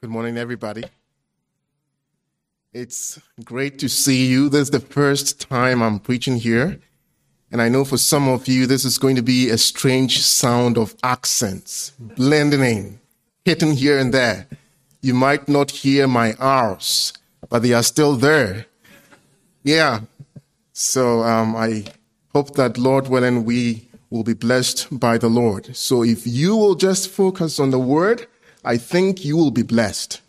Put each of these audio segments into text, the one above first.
Good morning, everybody. It's great to see you. This is the first time I'm preaching here. And I know for some of you, this is going to be a strange sound of accents blending in, hitting here and there. You might not hear my R's, but they are still there. Yeah. So um, I hope that, Lord willing, we will be blessed by the Lord. So if you will just focus on the word, I think you will be blessed.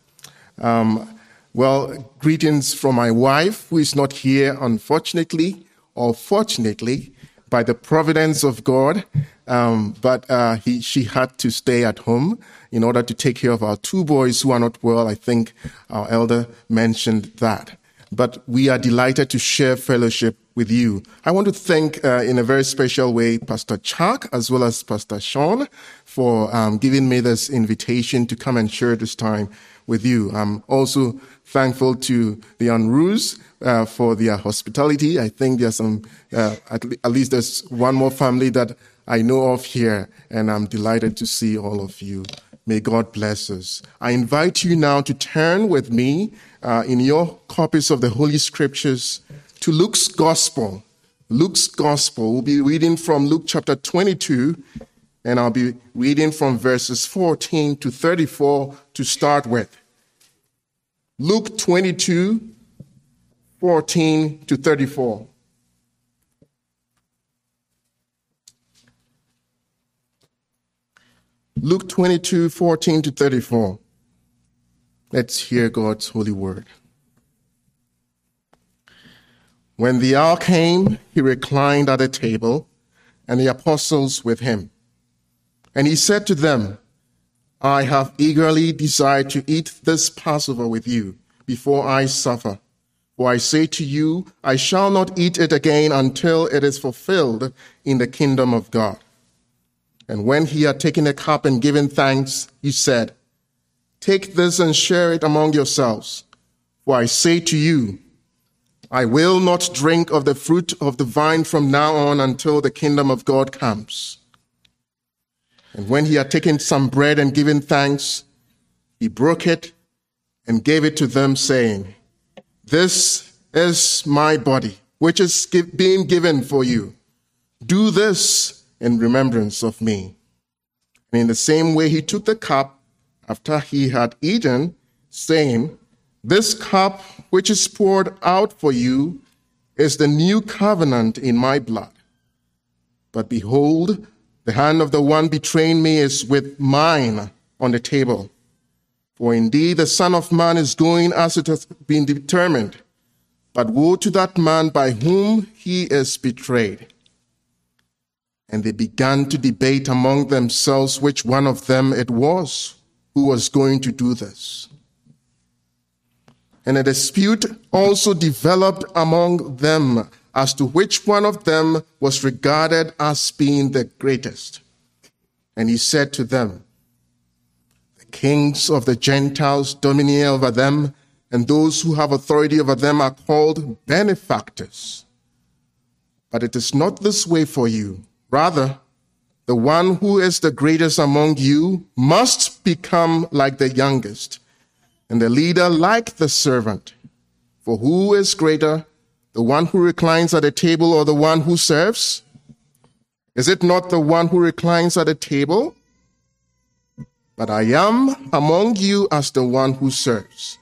Um, well, greetings from my wife, who is not here, unfortunately, or fortunately, by the providence of God. Um, but uh, he, she had to stay at home in order to take care of our two boys who are not well. I think our elder mentioned that. But we are delighted to share fellowship with you. I want to thank, uh, in a very special way, Pastor Chuck as well as Pastor Sean for um, giving me this invitation to come and share this time with you. I'm also thankful to the Unruhs uh, for their hospitality. I think there's some, uh, at, le- at least there's one more family that I know of here, and I'm delighted to see all of you. May God bless us. I invite you now to turn with me uh, in your copies of the Holy Scriptures to Luke's Gospel. Luke's Gospel. We'll be reading from Luke chapter 22, and I'll be reading from verses 14 to 34 to start with. Luke 22, 14 to 34. Luke 22, 14 to 34. Let's hear God's holy word. When the hour came, he reclined at a table, and the apostles with him. And he said to them, I have eagerly desired to eat this Passover with you before I suffer. For I say to you, I shall not eat it again until it is fulfilled in the kingdom of God. And when he had taken a cup and given thanks, he said, Take this and share it among yourselves. For I say to you, I will not drink of the fruit of the vine from now on until the kingdom of God comes. And when he had taken some bread and given thanks, he broke it and gave it to them, saying, This is my body, which is being given for you. Do this in remembrance of me. And in the same way, he took the cup after he had eaten, saying, This cup which is poured out for you is the new covenant in my blood. But behold, the hand of the one betraying me is with mine on the table. For indeed the Son of Man is going as it has been determined. But woe to that man by whom he is betrayed. And they began to debate among themselves which one of them it was who was going to do this. And a dispute also developed among them as to which one of them was regarded as being the greatest. And he said to them, The kings of the Gentiles domineer over them, and those who have authority over them are called benefactors. But it is not this way for you. Rather, the one who is the greatest among you must become like the youngest, and the leader like the servant. For who is greater, the one who reclines at a table or the one who serves? Is it not the one who reclines at a table? But I am among you as the one who serves.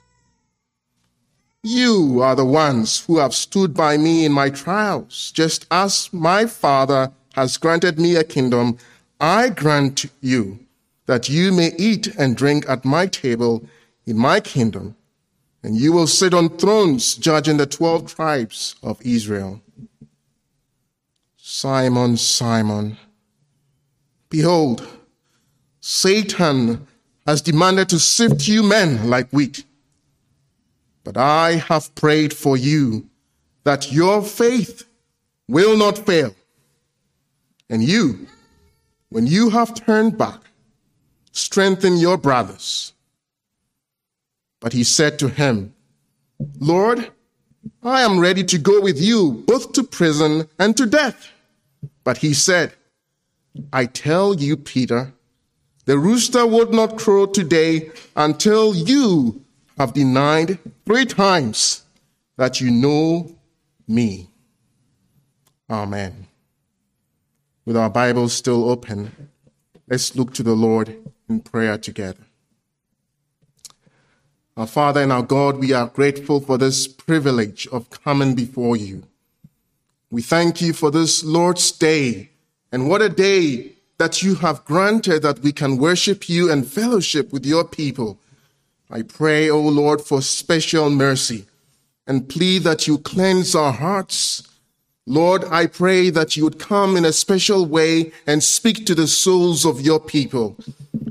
You are the ones who have stood by me in my trials, just as my Father has granted me a kingdom, I grant you that you may eat and drink at my table in my kingdom, and you will sit on thrones judging the twelve tribes of Israel. Simon, Simon, behold, Satan has demanded to sift you men like wheat. But I have prayed for you that your faith will not fail. And you, when you have turned back, strengthen your brothers. But he said to him, Lord, I am ready to go with you both to prison and to death. But he said, I tell you, Peter, The rooster would not crow today until you have denied three times that you know me. Amen. With our Bibles still open, let's look to the Lord in prayer together. Our Father and our God, we are grateful for this privilege of coming before you. We thank you for this Lord's Day, and what a day that you have granted that we can worship you and fellowship with your people. I pray, O Lord, for special mercy and plead that you cleanse our hearts. Lord, I pray that you would come in a special way and speak to the souls of your people.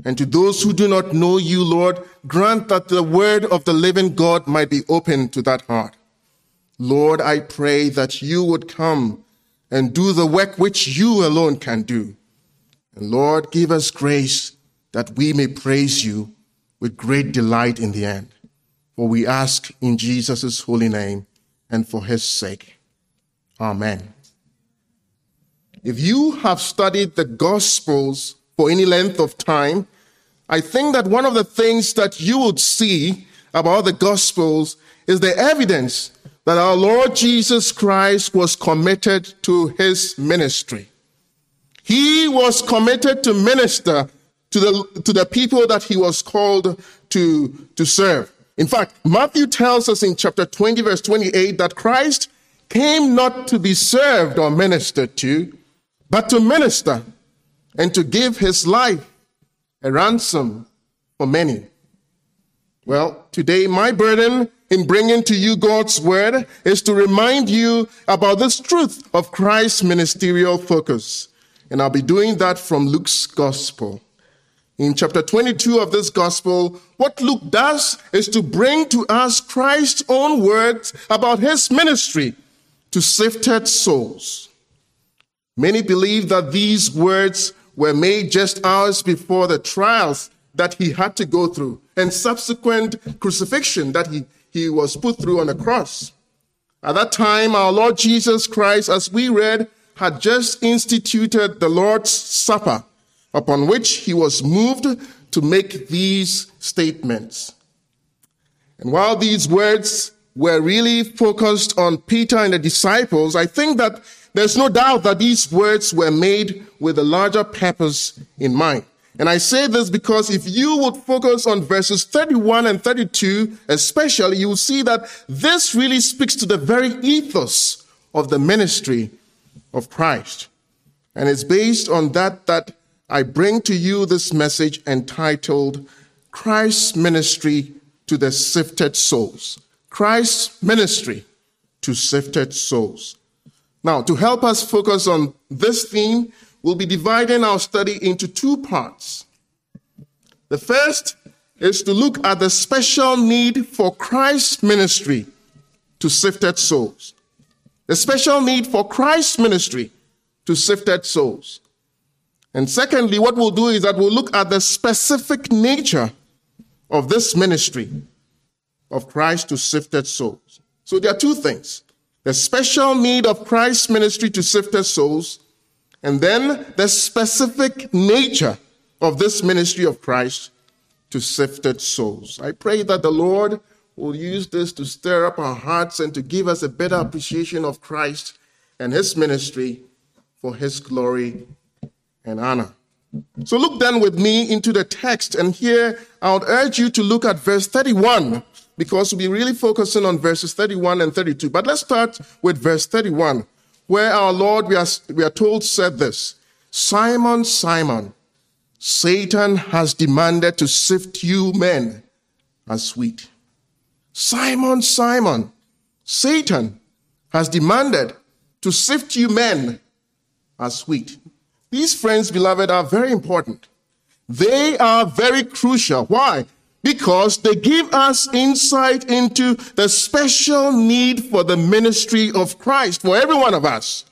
And to those who do not know you, Lord, grant that the word of the living God might be open to that heart. Lord, I pray that you would come and do the work which you alone can do. And Lord, give us grace that we may praise you with great delight in the end. For we ask in Jesus' holy name and for his sake. Amen. If you have studied the Gospels for any length of time, I think that one of the things that you would see about the Gospels is the evidence that our Lord Jesus Christ was committed to his ministry. He was committed to minister to the, to the people that he was called to, to serve. In fact, Matthew tells us in chapter 20, verse 28, that Christ came not to be served or ministered to, but to minister and to give his life a ransom for many. Well, today my burden in bringing to you God's word is to remind you about this truth of Christ's ministerial focus. And I'll be doing that from Luke's gospel. In chapter 22 of this gospel, what Luke does is to bring to us Christ's own words about his ministry to sifted souls. Many believe that these words were made just hours before the trials that he had to go through and subsequent crucifixion that he, he was put through on the cross. At that time, our Lord Jesus Christ, as we read, had just instituted the Lord's Supper, upon which he was moved to make these statements. And while these words were really focused on Peter and the disciples, I think that there's no doubt that these words were made with a larger purpose in mind. And I say this because if you would focus on verses 31 and 32, especially, you will see that this really speaks to the very ethos of the ministry of Christ. And it's based on that that I bring to you this message entitled Christ's Ministry to the Sifted Souls. Christ's Ministry to Sifted Souls. Now, to help us focus on this theme, we'll be dividing our study into two parts. The first is to look at the special need for Christ's ministry to sifted souls. The special need for Christ's ministry to sifted souls. And secondly, what we'll do is that we'll look at the specific nature of this ministry of Christ to sifted souls. So there are two things the special need of Christ's ministry to sift sifted souls, and then the specific nature of this ministry of Christ to sifted souls. I pray that the Lord will use this to stir up our hearts and to give us a better appreciation of Christ and his ministry for his glory and honor. So look then with me into the text, and here I would urge you to look at verse 31 because we'll be really focusing on verses 31 and 32. But let's start with verse 31, where our Lord, we are, we are told, said this Simon, Simon, Satan has demanded to sift you men as wheat. Simon, Simon, Satan has demanded to sift you men as wheat. These friends, beloved, are very important. They are very crucial. Why? Because they give us insight into the special need for the ministry of Christ for every one of us.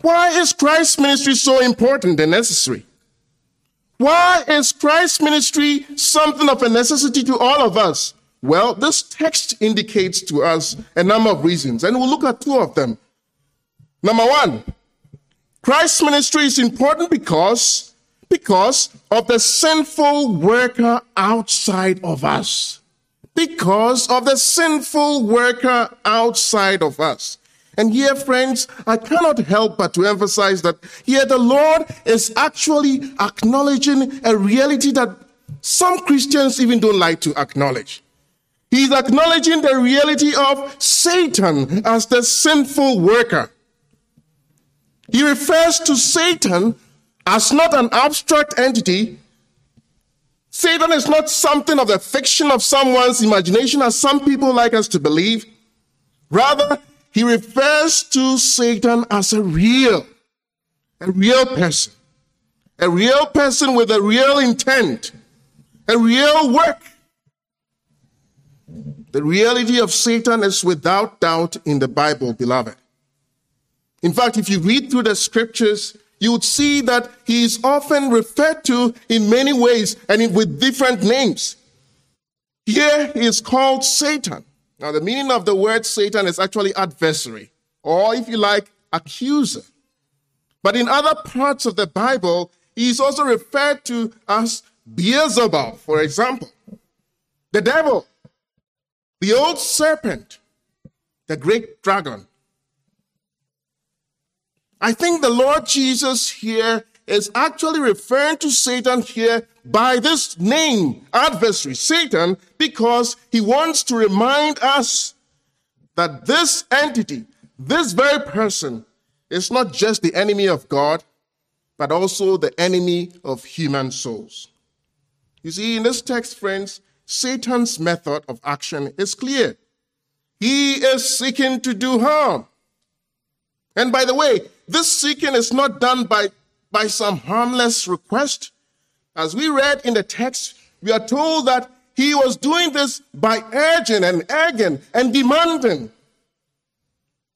Why is Christ's ministry so important and necessary? Why is Christ's ministry something of a necessity to all of us? Well, this text indicates to us a number of reasons, and we'll look at two of them. Number one, Christ's ministry is important because Because of the sinful worker outside of us. Because of the sinful worker outside of us. And here, friends, I cannot help but to emphasize that here the Lord is actually acknowledging a reality that some Christians even don't like to acknowledge. He's acknowledging the reality of Satan as the sinful worker. He refers to Satan as not an abstract entity. Satan is not something of the fiction of someone's imagination, as some people like us to believe. Rather, he refers to Satan as a real, a real person, a real person with a real intent, a real work. The reality of Satan is without doubt in the Bible, beloved. In fact, if you read through the scriptures, you would see that he is often referred to in many ways and with different names. Here he is called Satan. Now, the meaning of the word Satan is actually adversary, or if you like, accuser. But in other parts of the Bible, he is also referred to as Beelzebub, for example, the devil, the old serpent, the great dragon. I think the Lord Jesus here is actually referring to Satan here by this name, adversary, Satan, because he wants to remind us that this entity, this very person, is not just the enemy of God, but also the enemy of human souls. You see, in this text, friends, Satan's method of action is clear. He is seeking to do harm. And by the way, this seeking is not done by, by some harmless request. As we read in the text, we are told that he was doing this by urging and egging and demanding.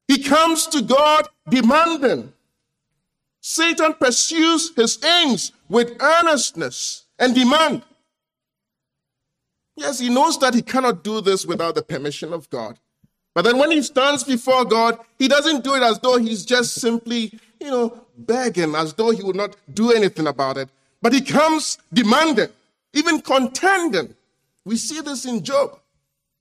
He comes to God demanding. Satan pursues his aims with earnestness and demand. Yes, he knows that he cannot do this without the permission of God. But then when he stands before God, he doesn't do it as though he's just simply, you know, begging, as though he would not do anything about it. But he comes demanding, even contending. We see this in Job.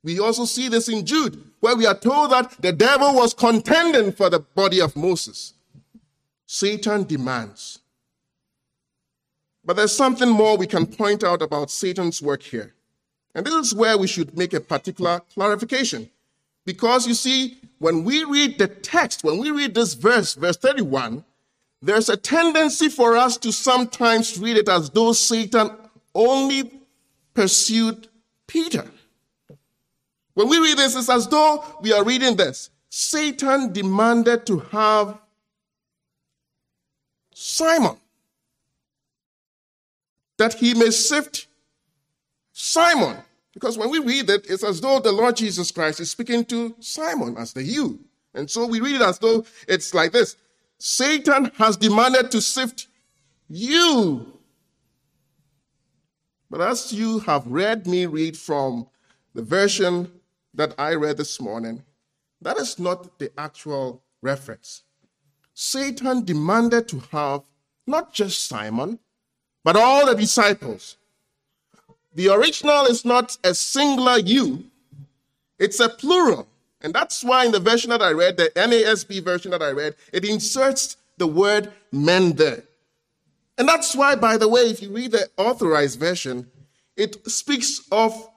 We also see this in Jude, where we are told that the devil was contending for the body of Moses. Satan demands. But there's something more we can point out about Satan's work here. And this is where we should make a particular clarification. Because you see, when we read the text, when we read this verse, verse 31, there's a tendency for us to sometimes read it as though Satan only pursued Peter. When we read this, it's as though we are reading this. Satan demanded to have Simon that he may sift Simon. Because when we read it, it's as though the Lord Jesus Christ is speaking to Simon as the you. And so we read it as though it's like this Satan has demanded to sift you. But as you have read me read from the version that I read this morning, that is not the actual reference. Satan demanded to have not just Simon, but all the disciples. The original is not a singular you, it's a plural. And that's why in the version that I read, the NASB version that I read, it inserts the word men there. And that's why, by the way, if you read the authorized version, it speaks of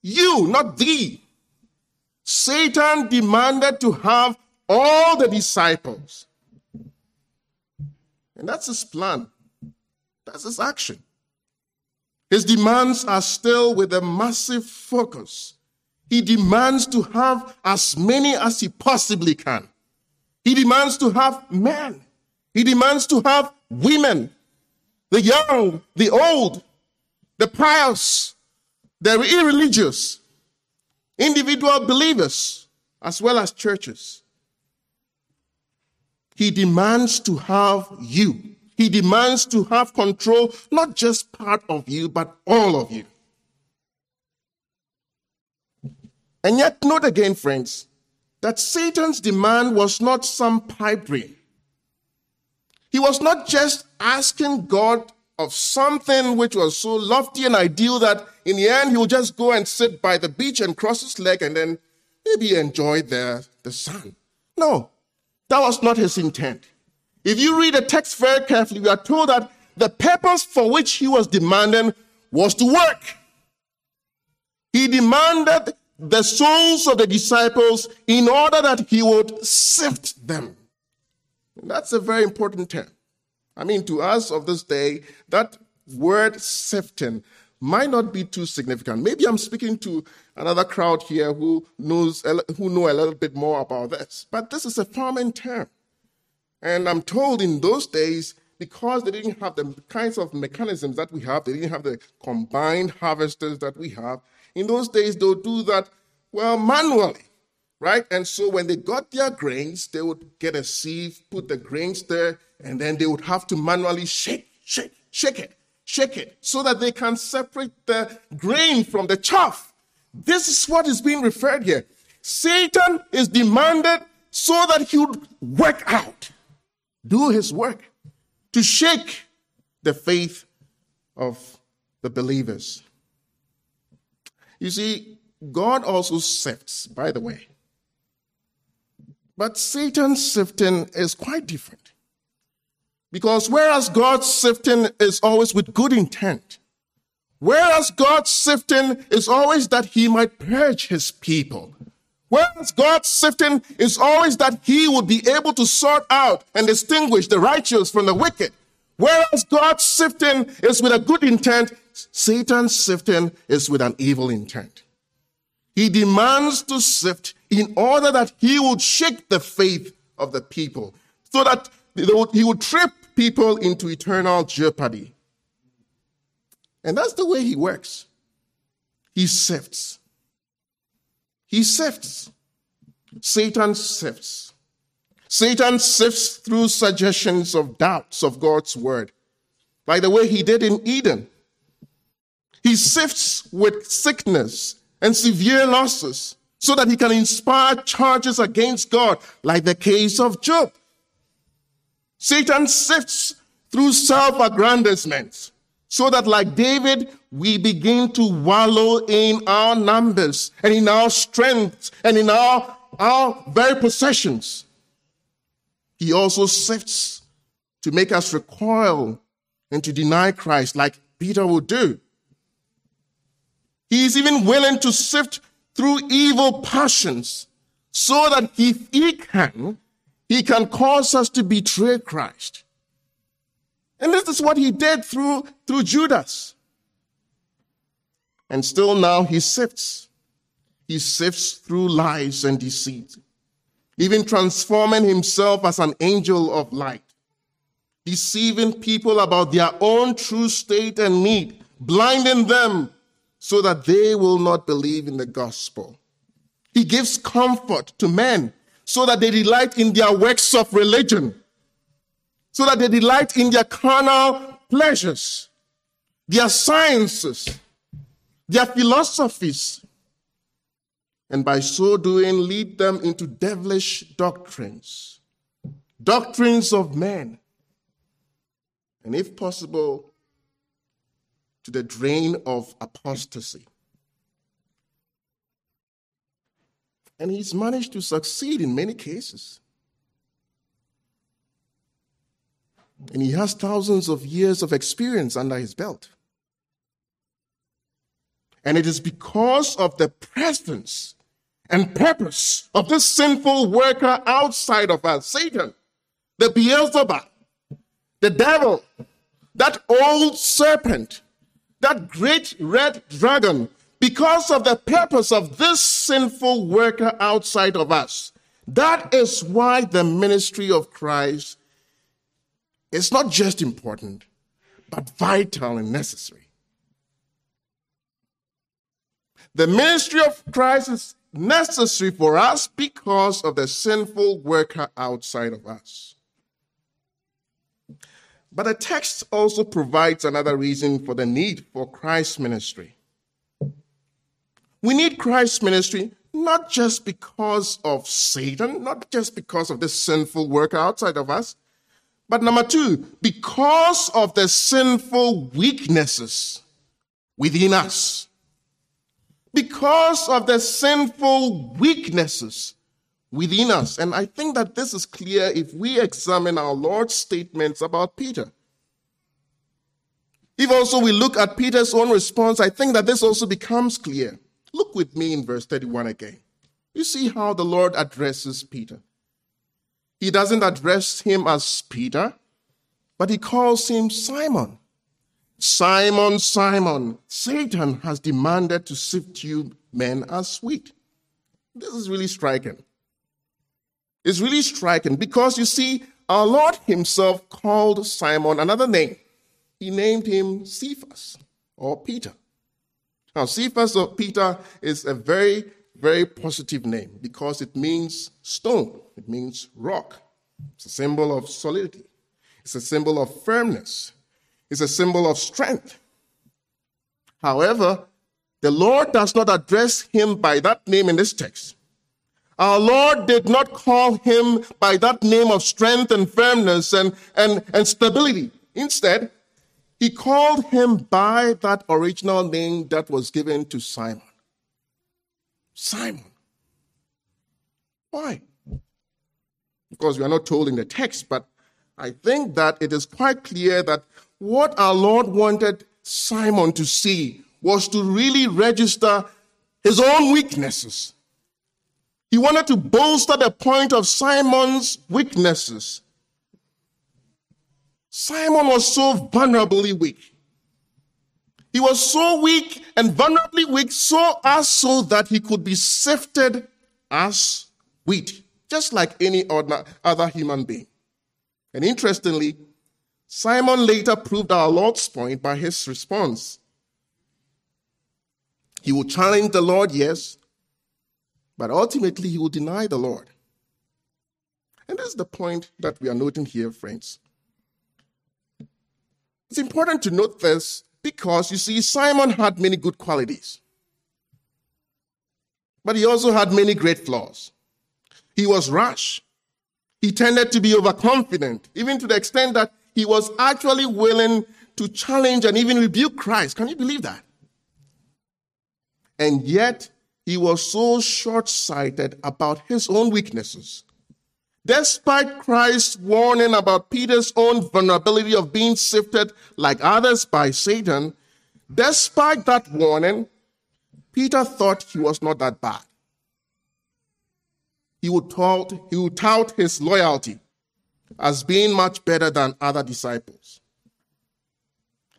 you, not thee. Satan demanded to have all the disciples. And that's his plan, that's his action. His demands are still with a massive focus he demands to have as many as he possibly can. He demands to have men. He demands to have women, the young, the old, the pious, the irreligious, individual believers, as well as churches. He demands to have you. He demands to have control, not just part of you, but all of you. And yet, note again, friends, that Satan's demand was not some pipe dream. He was not just asking God of something which was so lofty and ideal that in the end he will just go and sit by the beach and cross his leg and then maybe enjoy the, the sun. No, that was not his intent. If you read the text very carefully, we are told that the purpose for which he was demanding was to work. He demanded the souls of the disciples in order that he would sift them. And that's a very important term. I mean, to us of this day, that word sifting might not be too significant. Maybe I'm speaking to another crowd here who knows who know a little bit more about this. But this is a farming term. And I'm told in those days, because they didn't have the kinds of mechanisms that we have, they didn't have the combined harvesters that we have. In those days, they'll do that, well, manually, right? And so when they got their grains, they would get a sieve, put the grains there, and then they would have to manually shake, shake, shake it, shake it, so that they can separate the grain from the chaff. This is what is being referred here. Satan is demanded so that he would work out, do his work, to shake the faith of the believers. You see, God also sifts, by the way. But Satan's sifting is quite different. Because whereas God's sifting is always with good intent, whereas God's sifting is always that he might purge his people, whereas God's sifting is always that he would be able to sort out and distinguish the righteous from the wicked, whereas God's sifting is with a good intent, Satan's sifting is with an evil intent. He demands to sift in order that he would shake the faith of the people so that he would trip people into eternal jeopardy. And that's the way he works. He sifts. He sifts. Satan sifts. Satan sifts through suggestions of doubts of God's word, like the way he did in Eden. He sifts with sickness and severe losses so that he can inspire charges against God, like the case of Job. Satan sifts through self aggrandizement so that, like David, we begin to wallow in our numbers and in our strength and in our, our very possessions. He also sifts to make us recoil and to deny Christ, like Peter would do. He is even willing to sift through evil passions so that if he can, he can cause us to betray Christ. And this is what he did through, through Judas. And still now he sifts. He sifts through lies and deceit, even transforming himself as an angel of light, deceiving people about their own true state and need, blinding them so that they will not believe in the gospel. He gives comfort to men so that they delight in their works of religion, so that they delight in their carnal pleasures, their sciences, their philosophies, and by so doing lead them into devilish doctrines, doctrines of men, and if possible, to the drain of apostasy. And he's managed to succeed in many cases. And he has thousands of years of experience under his belt. And it is because of the presence and purpose of this sinful worker outside of us, Satan, the Beelzebub, the devil, that old serpent, that great red dragon because of the purpose of this sinful worker outside of us. That is why the ministry of Christ is not just important, but vital and necessary. The ministry of Christ is necessary for us because of the sinful worker outside of us. But the text also provides another reason for the need for Christ's ministry. We need Christ's ministry not just because of Satan, not just because of this sinful work outside of us, But number two, because of the sinful weaknesses within us. Because of the sinful weaknesses within us. And I think that this is clear if we examine our Lord's statements about Peter. If also we look at Peter's own response, I think that this also becomes clear. Look with me in verse 31 again. You see how the Lord addresses Peter. He doesn't address him as Peter, but he calls him Simon. Simon, Simon, Satan has demanded to sift you men as wheat. This is really striking. It's really striking because you see, our Lord Himself called Simon another name he named him Cephas or Peter. Now, Cephas or Peter is a very, very positive name because it means stone, it means rock. It's a symbol of solidity, it's a symbol of firmness, it's a symbol of strength. However, the Lord does not address him by that name in this text. Our Lord did not call him by that name of strength and firmness and, and, and stability. Instead, he called him by that original name that was given to Simon. Simon. Why? Of course, we are not told in the text, but I think that it is quite clear that what our Lord wanted Simon to see was to really register his own weaknesses. He wanted to bolster the point of Simon's weaknesses Simon was so vulnerably weak. He was so weak and vulnerably weak, so as so that he could be sifted as wheat, just like any other human being. And interestingly, Simon later proved our Lord's point by his response. He will challenge the Lord, yes, but ultimately he will deny the Lord. And this is the point that we are noting here, friends. It's important to note this because you see, Simon had many good qualities, but he also had many great flaws. He was rash. He tended to be overconfident, even to the extent that he was actually willing to challenge and even rebuke Christ. Can you believe that? And yet, he was so short sighted about his own weaknesses Despite Christ's warning about Peter's own vulnerability of being sifted like others by Satan, despite that warning, Peter thought he was not that bad. He would, tout, he would tout his loyalty as being much better than other disciples.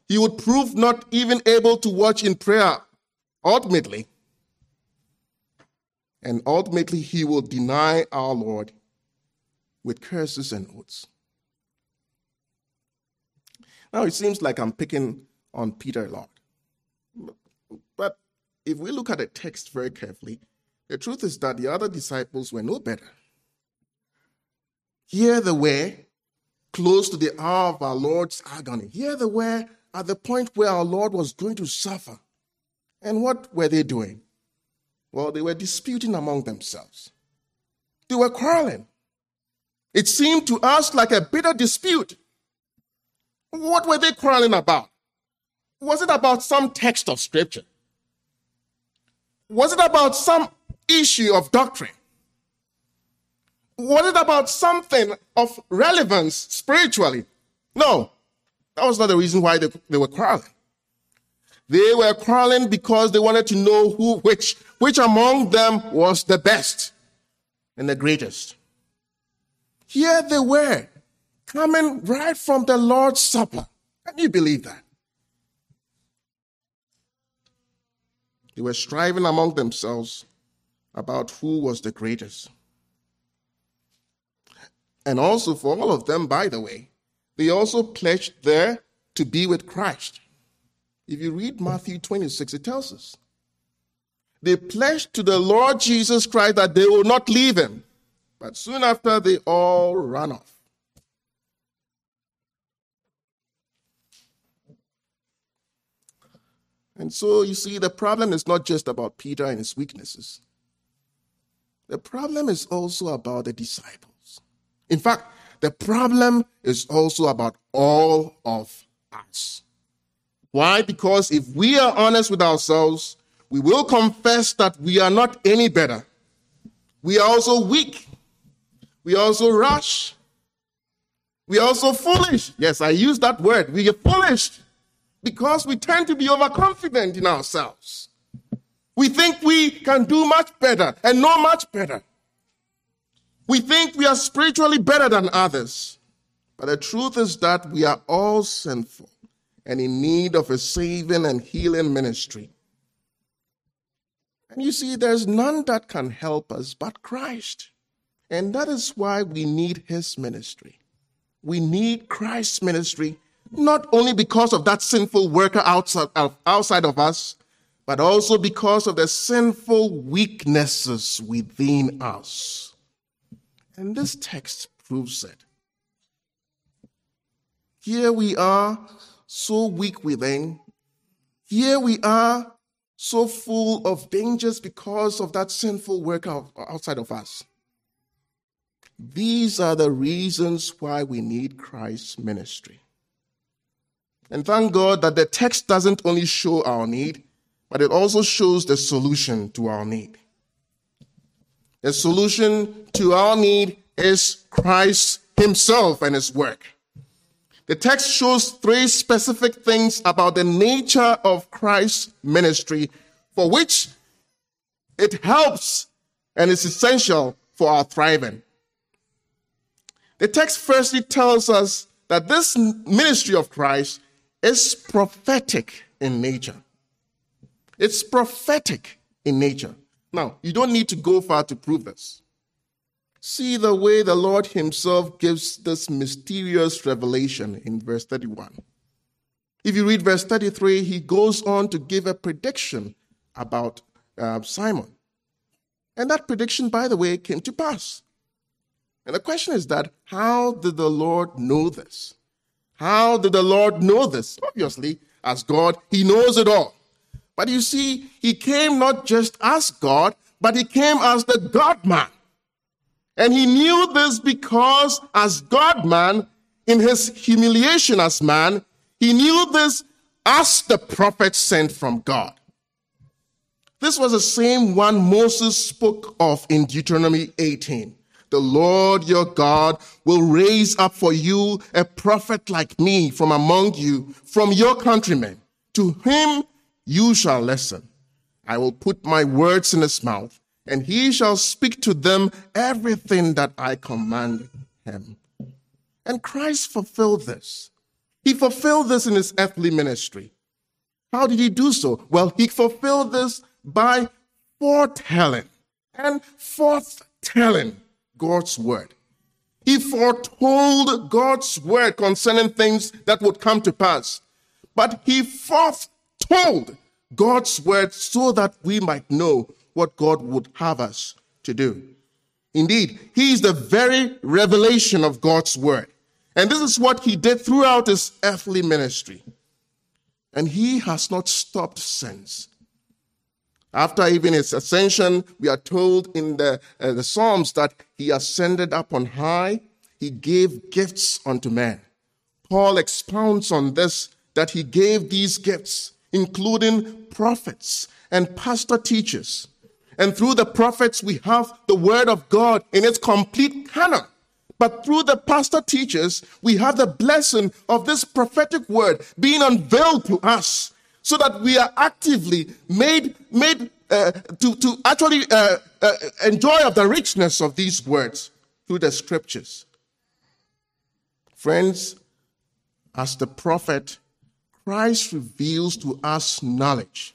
He would prove not even able to watch in prayer ultimately. And ultimately, he will deny our Lord with curses and oaths. Now it seems like I'm picking on Peter a lot. But if we look at the text very carefully, the truth is that the other disciples were no better. Here they were, close to the hour of our Lord's agony. Here they were at the point where our Lord was going to suffer. And what were they doing? Well, they were disputing among themselves. They were quarreling. It seemed to us like a bitter dispute. What were they quarreling about? Was it about some text of scripture? Was it about some issue of doctrine? Was it about something of relevance spiritually? No, that was not the reason why they, they were quarreling. They were quarreling because they wanted to know who, which, which among them was the best and the greatest. Here they were, coming right from the Lord's Supper. Can you believe that? They were striving among themselves about who was the greatest. And also, for all of them, by the way, they also pledged there to be with Christ. If you read Matthew 26, it tells us. They pledged to the Lord Jesus Christ that they will not leave him. But soon after, they all ran off. And so you see, the problem is not just about Peter and his weaknesses. The problem is also about the disciples. In fact, the problem is also about all of us. Why? Because if we are honest with ourselves, we will confess that we are not any better. We are also weak. We also rash. We are also foolish. Yes, I use that word. We are foolish because we tend to be overconfident in ourselves. We think we can do much better and know much better. We think we are spiritually better than others. But the truth is that we are all sinful and in need of a saving and healing ministry. And you see, there's none that can help us but Christ. And that is why we need his ministry. We need Christ's ministry, not only because of that sinful worker outside of, outside of us, but also because of the sinful weaknesses within us. And this text proves it. Here we are, so weak within. Here we are, so full of dangers because of that sinful worker outside of us. These are the reasons why we need Christ's ministry. And thank God that the text doesn't only show our need, but it also shows the solution to our need. The solution to our need is Christ Himself and His work. The text shows three specific things about the nature of Christ's ministry for which it helps and is essential for our thriving. The text firstly tells us that this ministry of Christ is prophetic in nature. It's prophetic in nature. Now, you don't need to go far to prove this. See the way the Lord Himself gives this mysterious revelation in verse 31. If you read verse 33, He goes on to give a prediction about uh, Simon. And that prediction, by the way, came to pass. And the question is that how did the Lord know this? How did the Lord know this? Obviously, as God, He knows it all. But you see, He came not just as God, but He came as the God man. And He knew this because, as God man, in His humiliation as man, He knew this as the prophet sent from God. This was the same one Moses spoke of in Deuteronomy 18. The Lord your God will raise up for you a prophet like me from among you, from your countrymen. To him you shall listen. I will put my words in his mouth, and he shall speak to them everything that I command him. And Christ fulfilled this. He fulfilled this in his earthly ministry. How did he do so? Well, he fulfilled this by foretelling and forthtelling God's word. He foretold God's word concerning things that would come to pass, but he foretold God's word so that we might know what God would have us to do. Indeed, he is the very revelation of God's word. And this is what he did throughout his earthly ministry. And he has not stopped since. After even his ascension, we are told in the, uh, the Psalms that he ascended up on high. He gave gifts unto men. Paul expounds on this that he gave these gifts, including prophets and pastor teachers. And through the prophets, we have the word of God in its complete canon. But through the pastor teachers, we have the blessing of this prophetic word being unveiled to us so that we are actively made, made uh, to, to actually uh, uh, enjoy of the richness of these words through the scriptures. Friends, as the prophet, Christ reveals to us knowledge.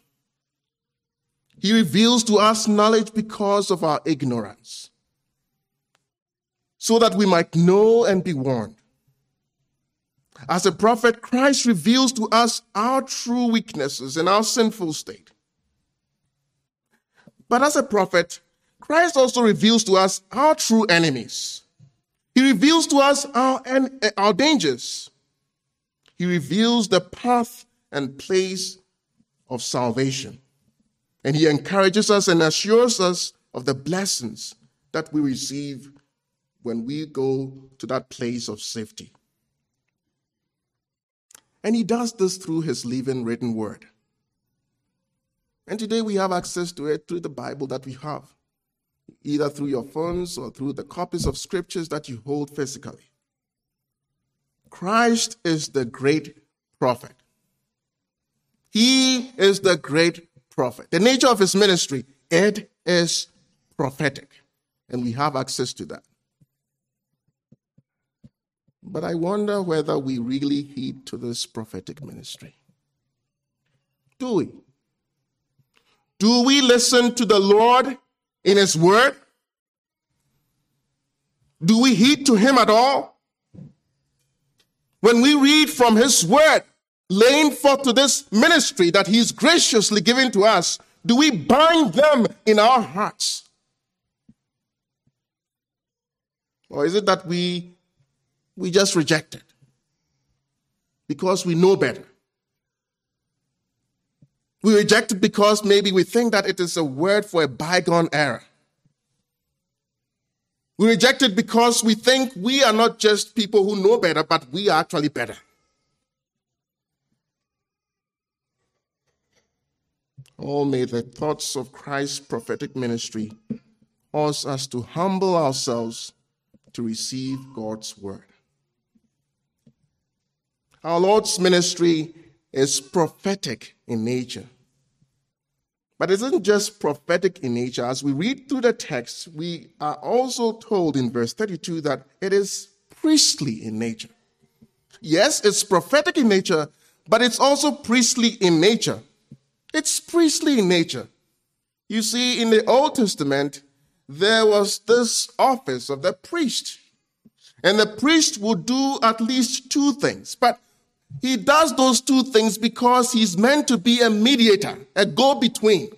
He reveals to us knowledge because of our ignorance, so that we might know and be warned. As a prophet, Christ reveals to us our true weaknesses and our sinful state. But as a prophet, Christ also reveals to us our true enemies. He reveals to us our, our dangers. He reveals the path and place of salvation. And he encourages us and assures us of the blessings that we receive when we go to that place of safety. And he does this through his living written word. And today we have access to it through the Bible that we have, either through your phones or through the copies of scriptures that you hold physically. Christ is the great prophet. He is the great prophet. The nature of his ministry, it is prophetic. And we have access to that. But I wonder whether we really heed to this prophetic ministry. Do we? Do we listen to the Lord in His word? Do we heed to Him at all? When we read from His word, laying forth to this ministry that He's graciously given to us, do we bind them in our hearts? Or is it that we we just reject it because we know better. We reject it because maybe we think that it is a word for a bygone era. We reject it because we think we are not just people who know better, but we are actually better. Oh, may the thoughts of Christ's prophetic ministry cause us to humble ourselves to receive God's word. Our Lord's ministry is prophetic in nature. But it isn't just prophetic in nature. As we read through the text, we are also told in verse 32 that it is priestly in nature. Yes, it's prophetic in nature, but it's also priestly in nature. It's priestly in nature. You see, in the Old Testament, there was this office of the priest. And the priest would do at least two things. But he does those two things because he's meant to be a mediator, a go between.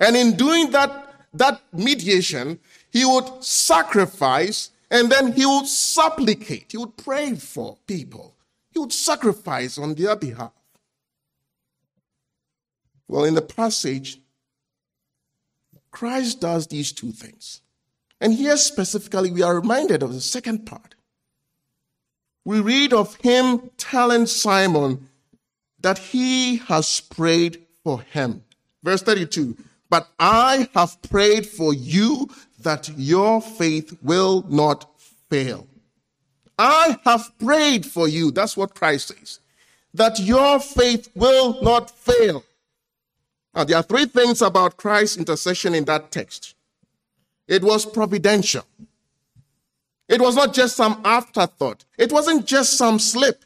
And in doing that, that mediation, he would sacrifice and then he would supplicate. He would pray for people. He would sacrifice on their behalf. Well, in the passage, Christ does these two things. And here specifically, we are reminded of the second part we read of him telling Simon that he has prayed for him. Verse 32 But I have prayed for you that your faith will not fail. I have prayed for you. That's what Christ says. That your faith will not fail. Now, there are three things about Christ's intercession in that text it was providential. It was not just some afterthought. It wasn't just some slip.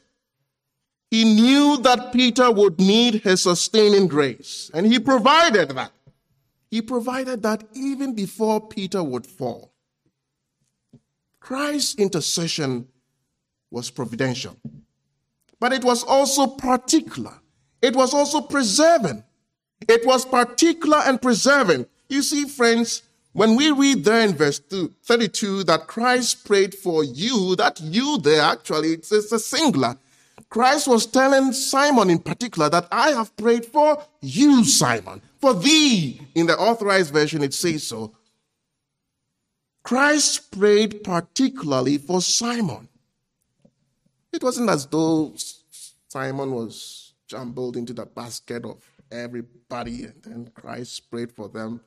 He knew that Peter would need his sustaining grace, and he provided that. He provided that even before Peter would fall. Christ's intercession was providential, but it was also particular. It was also preserving. It was particular and preserving. You see, friends, when we read there in verse 32 that Christ prayed for you, that you there actually, it's, it's a singular. Christ was telling Simon in particular that I have prayed for you, Simon. For thee, in the authorized version, it says so. Christ prayed particularly for Simon. It wasn't as though Simon was jumbled into the basket of everybody and then Christ prayed for them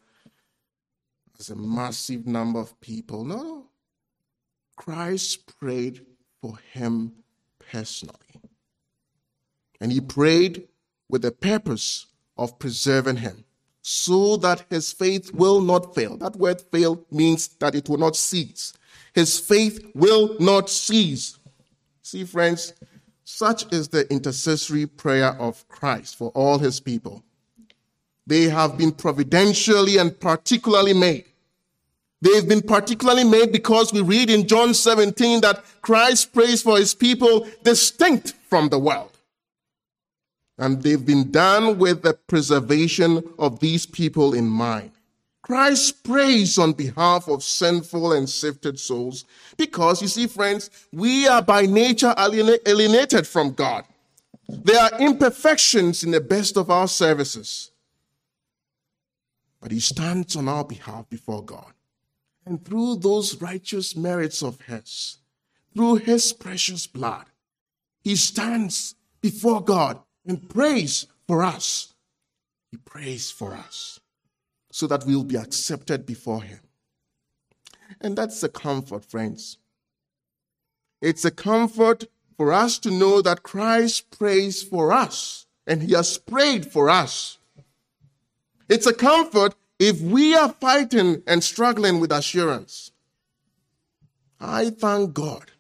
as a massive number of people. No. Christ prayed for him personally. And he prayed with the purpose of preserving him so that his faith will not fail. That word fail means that it will not cease. His faith will not cease. See, friends, such is the intercessory prayer of Christ for all his people. They have been providentially and particularly made. They've been particularly made because we read in John 17 that Christ prays for his people distinct from the world. And they've been done with the preservation of these people in mind. Christ prays on behalf of sinful and sifted souls because, you see, friends, we are by nature alienated from God. There are imperfections in the best of our services but he stands on our behalf before God. And through those righteous merits of his, through his precious blood, he stands before God and prays for us. He prays for us so that we'll be accepted before him. And that's a comfort, friends. It's a comfort for us to know that Christ prays for us and he has prayed for us. It's a comfort if we are fighting and struggling with assurance. I thank God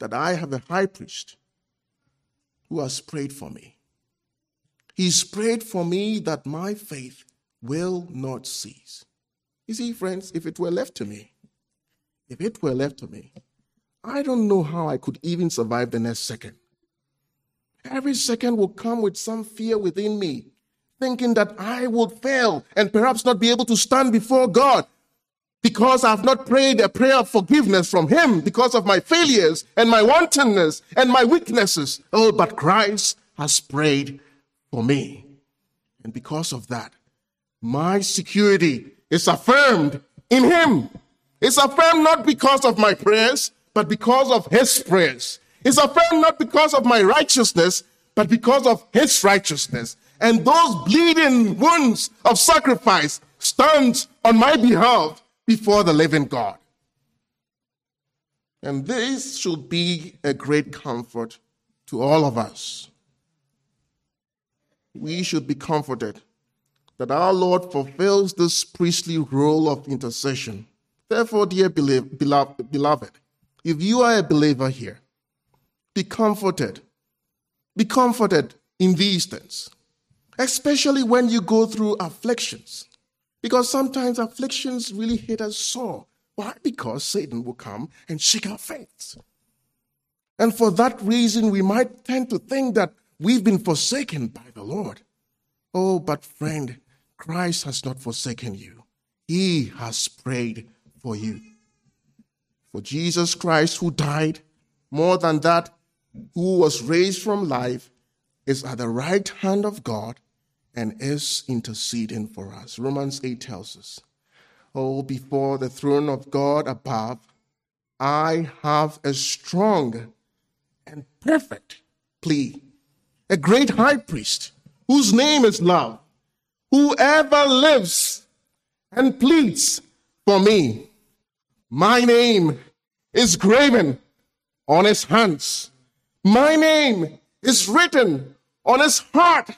that I have a high priest who has prayed for me. He's prayed for me that my faith will not cease. You see, friends, if it were left to me, if it were left to me, I don't know how I could even survive the next second. Every second will come with some fear within me, thinking that I would fail and perhaps not be able to stand before God because I've not prayed a prayer of forgiveness from Him because of my failures and my wantonness and my weaknesses. Oh, but Christ has prayed for me. And because of that, my security is affirmed in Him. It's affirmed not because of my prayers, but because of His prayers. It's affirmed not because of my righteousness, but because of His righteousness. And those bleeding wounds of sacrifice stand on my behalf before the living God. And this should be a great comfort to all of us. We should be comforted that our Lord fulfills this priestly role of intercession. Therefore, dear beloved, if you are a believer here, be comforted. Be comforted in these things, especially when you go through afflictions. Because sometimes afflictions really hit us sore. Why? Because Satan will come and shake our faith. And for that reason, we might tend to think that we've been forsaken by the Lord. Oh, but friend, Christ has not forsaken you. He has prayed for you. For Jesus Christ, who died, more than that, who was raised from life, is at the right hand of God and is interceding for us. Romans 8 tells us, Oh, before the throne of God above, I have a strong and perfect plea, a great high priest whose name is love Whoever lives and pleads for me, my name is graven on his hands. My name is written on his heart.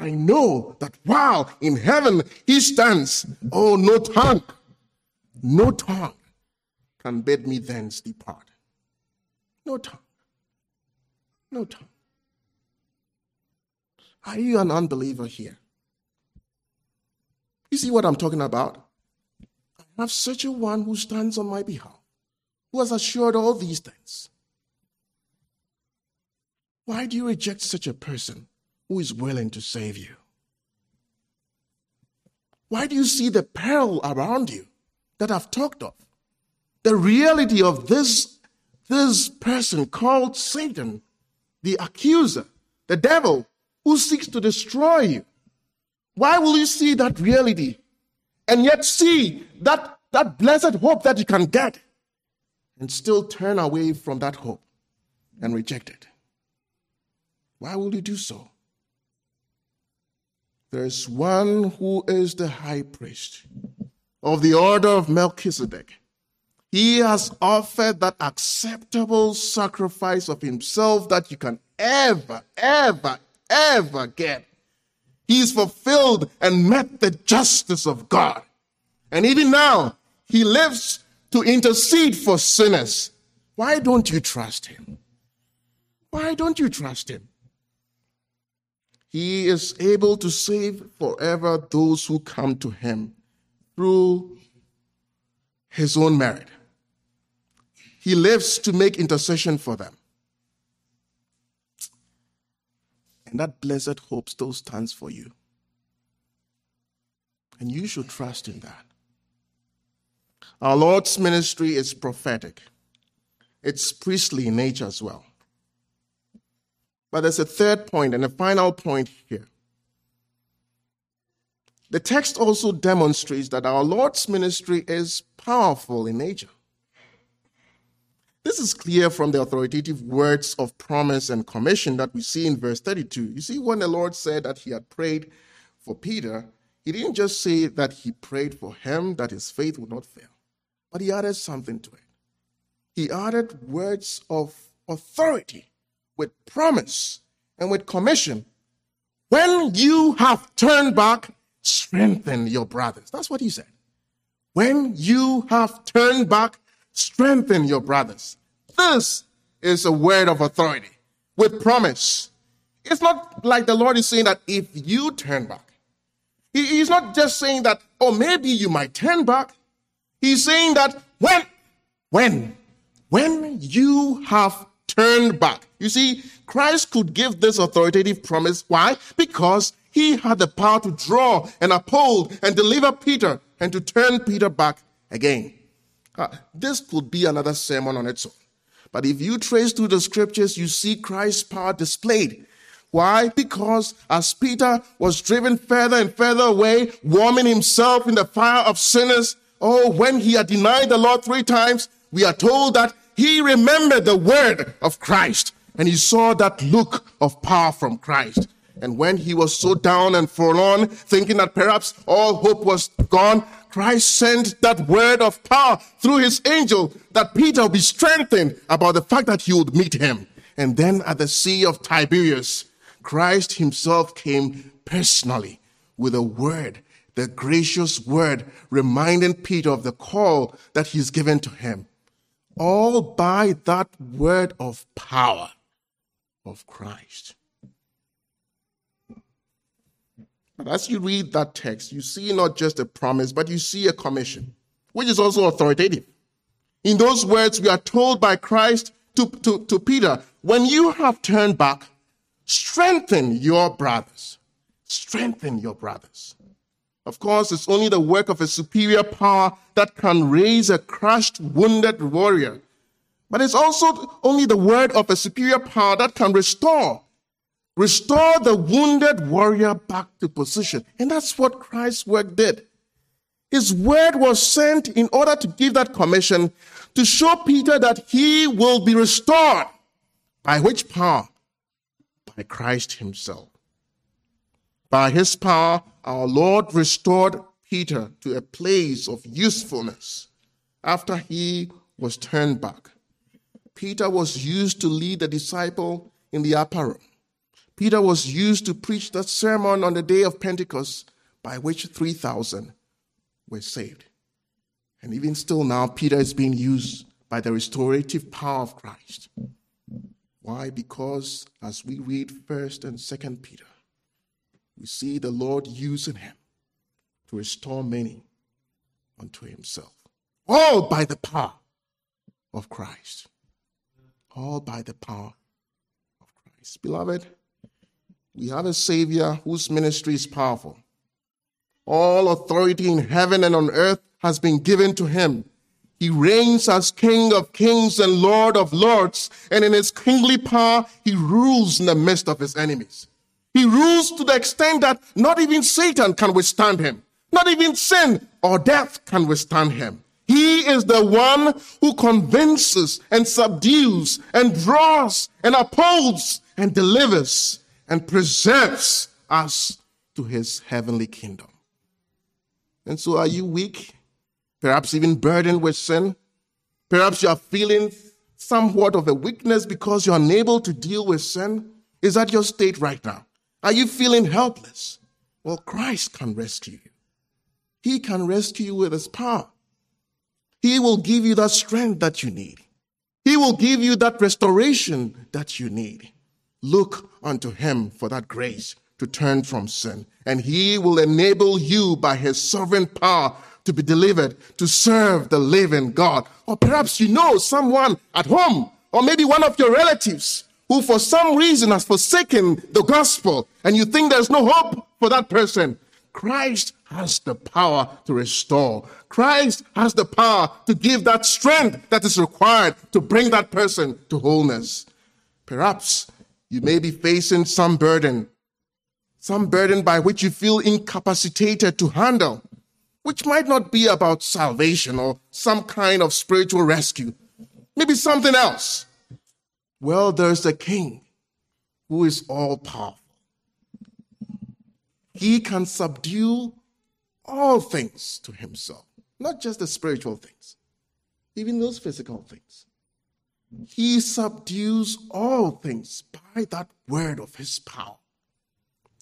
I know that while in heaven he stands, oh, no tongue, no tongue can bid me thence depart. No tongue. No tongue. Are you an unbeliever here? You see what I'm talking about? I have such a one who stands on my behalf, who has assured all these things. Why do you reject such a person who is willing to save you? Why do you see the peril around you that I've talked of? The reality of this, this person called Satan, the accuser, the devil, who seeks to destroy you. Why will you see that reality and yet see that, that blessed hope that you can get and still turn away from that hope and reject it? Why will you do so? There's one who is the high priest of the order of Melchizedek. He has offered that acceptable sacrifice of himself that you can ever, ever, ever get He's fulfilled and met the justice of God. And even now, he lives to intercede for sinners. Why don't you trust him? Why don't you trust him? He is able to save forever those who come to him through his own merit. He lives to make intercession for them. And that blessed hope still stands for you. And you should trust in that. Our Lord's ministry is prophetic, it's priestly in nature as well. But there's a third point and a final point here. The text also demonstrates that our Lord's ministry is powerful in nature. This is clear from the authoritative words of promise and commission that we see in verse 32. You see, when the Lord said that he had prayed for Peter, he didn't just say that he prayed for him that his faith would not fail, but he added something to it. He added words of authority with promise and with commission. When you have turned back, strengthen your brothers. That's what he said. When you have turned back, strengthen your brothers. This is a word of authority with promise. It's not like the Lord is saying that if you turn back, he's not just saying that, oh, maybe you might turn back. He's saying that when, when, when you have turned back. You see, Christ could give this authoritative promise. Why? Because he had the power to draw and uphold and deliver Peter and to turn Peter back again. Uh, this could be another sermon on its own. But if you trace through the scriptures, you see Christ's power displayed. Why? Because as Peter was driven further and further away, warming himself in the fire of sinners, oh, when he had denied the Lord three times, we are told that he remembered the word of Christ and he saw that look of power from Christ. And when he was so down and forlorn, thinking that perhaps all hope was gone, Christ sent that word of power through his angel that Peter would be strengthened about the fact that he would meet him. And then at the Sea of Tiberias, Christ himself came personally with a word, the gracious word, reminding Peter of the call that he's given to him. All by that word of power of Christ. But as you read that text, you see not just a promise, but you see a commission, which is also authoritative. In those words, we are told by Christ to, to, to Peter, when you have turned back, strengthen your brothers. Strengthen your brothers. Of course, it's only the work of a superior power that can raise a crushed, wounded warrior. But it's also only the word of a superior power that can restore Restore the wounded warrior back to position. And that's what Christ's work did. His word was sent in order to give that commission to show Peter that he will be restored. By which power? By Christ himself. By his power, our Lord restored Peter to a place of usefulness after he was turned back. Peter was used to lead the disciple in the upper room. Peter was used to preach that sermon on the day of Pentecost by which 3,000 were saved. And even still now, Peter is being used by the restorative power of Christ. Why? Because as we read 1st and 2nd Peter, we see the Lord using him to restore many unto himself. All by the power of Christ. All by the power of Christ. Beloved, we have a Savior whose ministry is powerful. All authority in heaven and on earth has been given to him. He reigns as King of kings and Lord of lords, and in his kingly power, he rules in the midst of his enemies. He rules to the extent that not even Satan can withstand him. Not even sin or death can withstand him. He is the one who convinces and subdues and draws and upholds and delivers and preserves us to his heavenly kingdom. And so, are you weak? Perhaps even burdened with sin? Perhaps you are feeling somewhat of a weakness because you're unable to deal with sin? Is that your state right now? Are you feeling helpless? Well, Christ can rescue you. He can rescue you with his power. He will give you that strength that you need. He will give you that restoration that you need. Look unto him for that grace to turn from sin, and he will enable you by his sovereign power to be delivered to serve the living God. Or perhaps you know someone at home, or maybe one of your relatives who for some reason has forsaken the gospel, and you think there's no hope for that person. Christ has the power to restore. Christ has the power to give that strength that is required to bring that person to wholeness. Perhaps you may be facing some burden some burden by which you feel incapacitated to handle, which might not be about salvation or some kind of spiritual rescue, maybe something else. Well, there's a king who is all powerful. He can subdue all things to himself, not just the spiritual things, even those physical things. He subdues all things by that word of his power.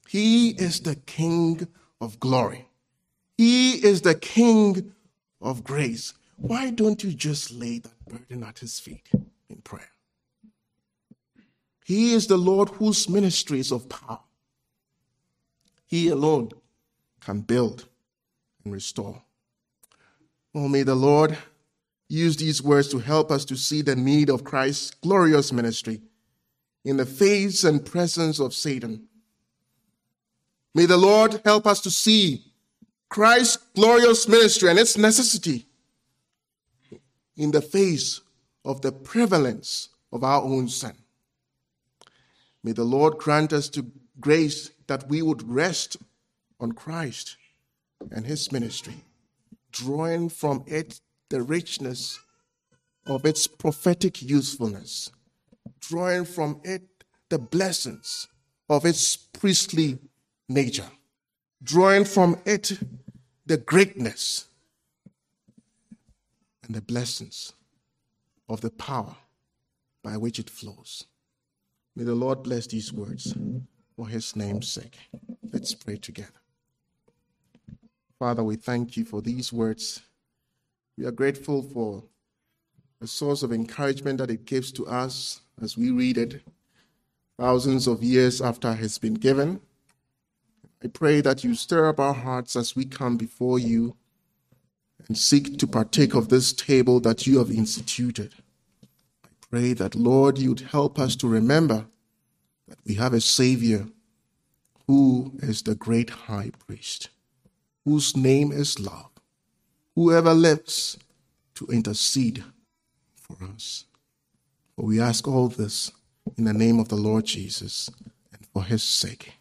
He is the King of glory. He is the King of grace. Why don't you just lay that burden at his feet in prayer? He is the Lord whose ministry is of power. He alone can build and restore. Oh, may the Lord use these words to help us to see the need of Christ's glorious ministry in the face and presence of Satan. May the Lord help us to see Christ's glorious ministry and its necessity in the face of the prevalence of our own sin. May the Lord grant us to grace that we would rest on Christ and his ministry, drawing from it the richness of its prophetic usefulness, drawing from it the blessings of its priestly nature, drawing from it the greatness and the blessings of the power by which it flows. May the Lord bless these words mm-hmm. for his name's sake. Let's pray together. Father, we thank you for these words we are grateful for a source of encouragement that it gives to us as we read it thousands of years after it has been given. I pray that you stir up our hearts as we come before you and seek to partake of this table that you have instituted. Pray that, Lord, you'd help us to remember that we have a Savior who is the great high priest, whose name is love whoever lives to intercede for us. For we ask all this in the name of the Lord Jesus and for his sake.